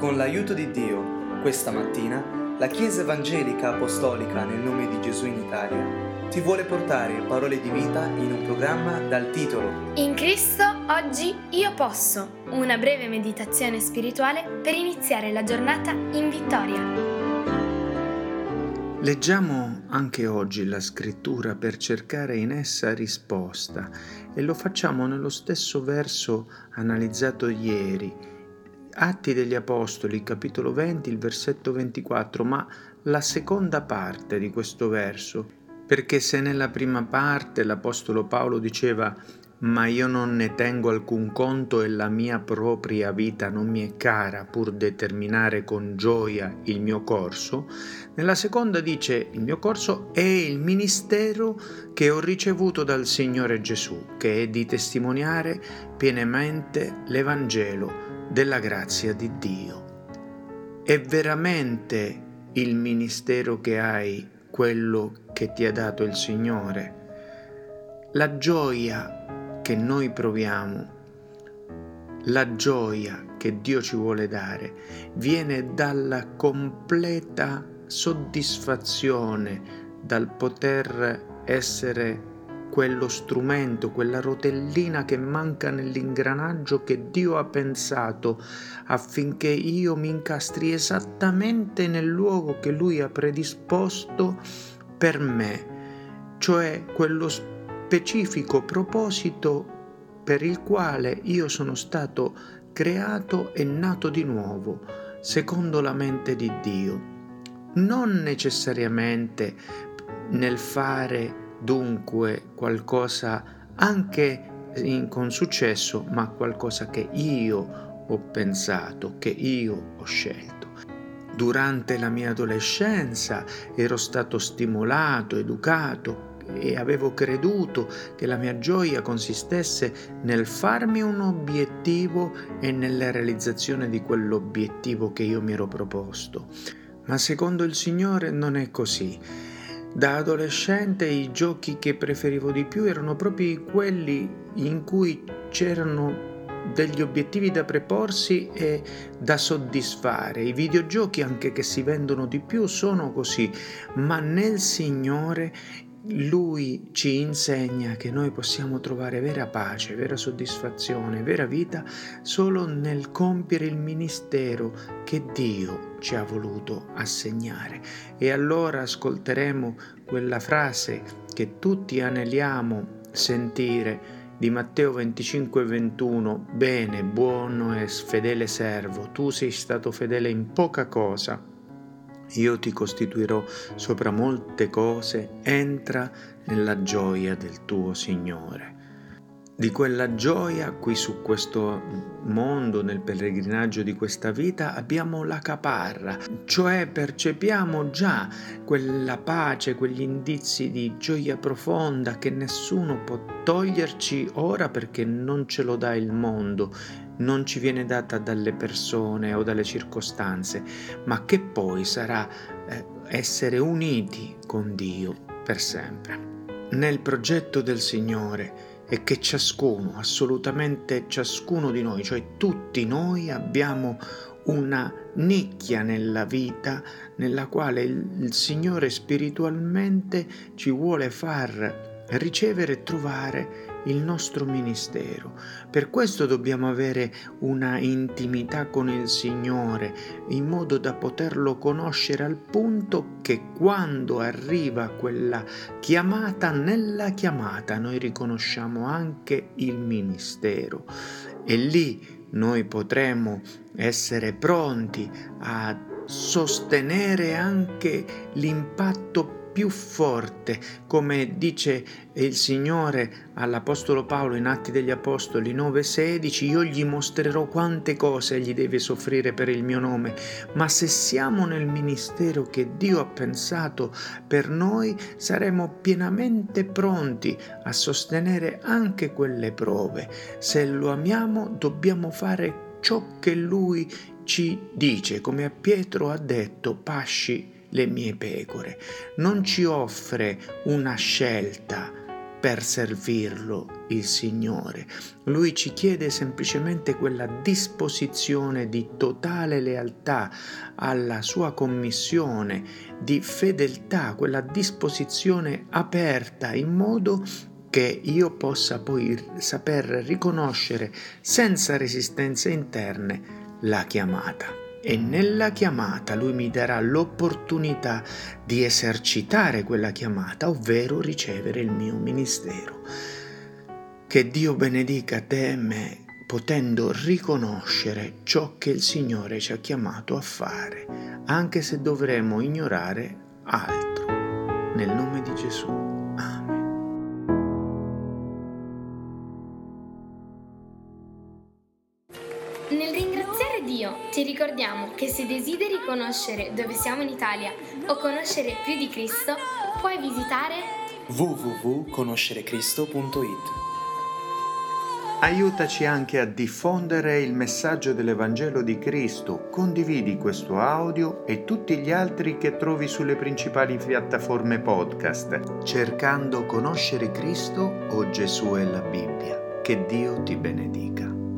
Con l'aiuto di Dio, questa mattina, la Chiesa Evangelica Apostolica nel nome di Gesù in Italia ti vuole portare parole di vita in un programma dal titolo In Cristo oggi io posso, una breve meditazione spirituale per iniziare la giornata in vittoria. Leggiamo anche oggi la scrittura per cercare in essa risposta e lo facciamo nello stesso verso analizzato ieri Atti degli Apostoli, capitolo 20, il versetto 24, ma la seconda parte di questo verso, perché se nella prima parte l'Apostolo Paolo diceva ma io non ne tengo alcun conto e la mia propria vita non mi è cara pur determinare con gioia il mio corso, nella seconda dice il mio corso è il ministero che ho ricevuto dal Signore Gesù, che è di testimoniare pienamente l'Evangelo della grazia di Dio. È veramente il ministero che hai quello che ti ha dato il Signore? La gioia che noi proviamo, la gioia che Dio ci vuole dare, viene dalla completa soddisfazione, dal poter essere quello strumento, quella rotellina che manca nell'ingranaggio che Dio ha pensato affinché io mi incastri esattamente nel luogo che Lui ha predisposto per me, cioè quello specifico proposito per il quale io sono stato creato e nato di nuovo, secondo la mente di Dio. Non necessariamente nel fare dunque qualcosa anche in, con successo, ma qualcosa che io ho pensato, che io ho scelto. Durante la mia adolescenza ero stato stimolato, educato e avevo creduto che la mia gioia consistesse nel farmi un obiettivo e nella realizzazione di quell'obiettivo che io mi ero proposto. Ma secondo il Signore non è così. Da adolescente i giochi che preferivo di più erano proprio quelli in cui c'erano degli obiettivi da preporsi e da soddisfare. I videogiochi, anche che si vendono di più, sono così, ma nel Signore lui ci insegna che noi possiamo trovare vera pace, vera soddisfazione, vera vita solo nel compiere il ministero che Dio ci ha voluto assegnare. E allora ascolteremo quella frase che tutti aneliamo sentire di Matteo 25 21, bene, buono e fedele servo, tu sei stato fedele in poca cosa io ti costituirò sopra molte cose, entra nella gioia del tuo Signore. Di quella gioia qui su questo mondo, nel pellegrinaggio di questa vita, abbiamo la caparra, cioè percepiamo già quella pace, quegli indizi di gioia profonda che nessuno può toglierci ora perché non ce lo dà il mondo non ci viene data dalle persone o dalle circostanze, ma che poi sarà eh, essere uniti con Dio per sempre. Nel progetto del Signore è che ciascuno, assolutamente ciascuno di noi, cioè tutti noi abbiamo una nicchia nella vita nella quale il, Signore spiritualmente ci vuole far ricevere e trovare il nostro ministero. Per questo dobbiamo avere una intimità con il Signore in modo da poterlo conoscere al punto che quando arriva quella chiamata, nella chiamata noi riconosciamo anche il ministero e lì noi potremo essere pronti a sostenere anche l'impatto più forte, come dice il Signore all'Apostolo Paolo in Atti degli Apostoli 9:16, io gli mostrerò quante cose egli deve soffrire per il mio nome, ma se siamo nel ministero che Dio ha pensato per noi, saremo pienamente pronti a sostenere anche quelle prove. Se lo amiamo, dobbiamo fare ciò che Lui ci dice, come a Pietro ha detto, pasci le mie pecore. Non ci offre una scelta per servirlo il Signore. Lui ci chiede semplicemente quella disposizione di totale lealtà alla sua commissione, di fedeltà, quella disposizione aperta in modo che io possa poi saper riconoscere senza resistenze interne la chiamata e nella chiamata lui mi darà l'opportunità di esercitare quella chiamata, ovvero ricevere il mio ministero. Che Dio benedica te e me, potendo riconoscere ciò che il Signore ci ha chiamato a fare, anche se dovremo ignorare altro. Nel nome di Gesù. Ti ricordiamo che se desideri conoscere dove siamo in Italia o conoscere più di Cristo, puoi visitare www.conoscerecristo.it. Aiutaci anche a diffondere il messaggio dell'Evangelo di Cristo. Condividi questo audio e tutti gli altri che trovi sulle principali piattaforme podcast, cercando Conoscere Cristo o Gesù e la Bibbia. Che Dio ti benedica.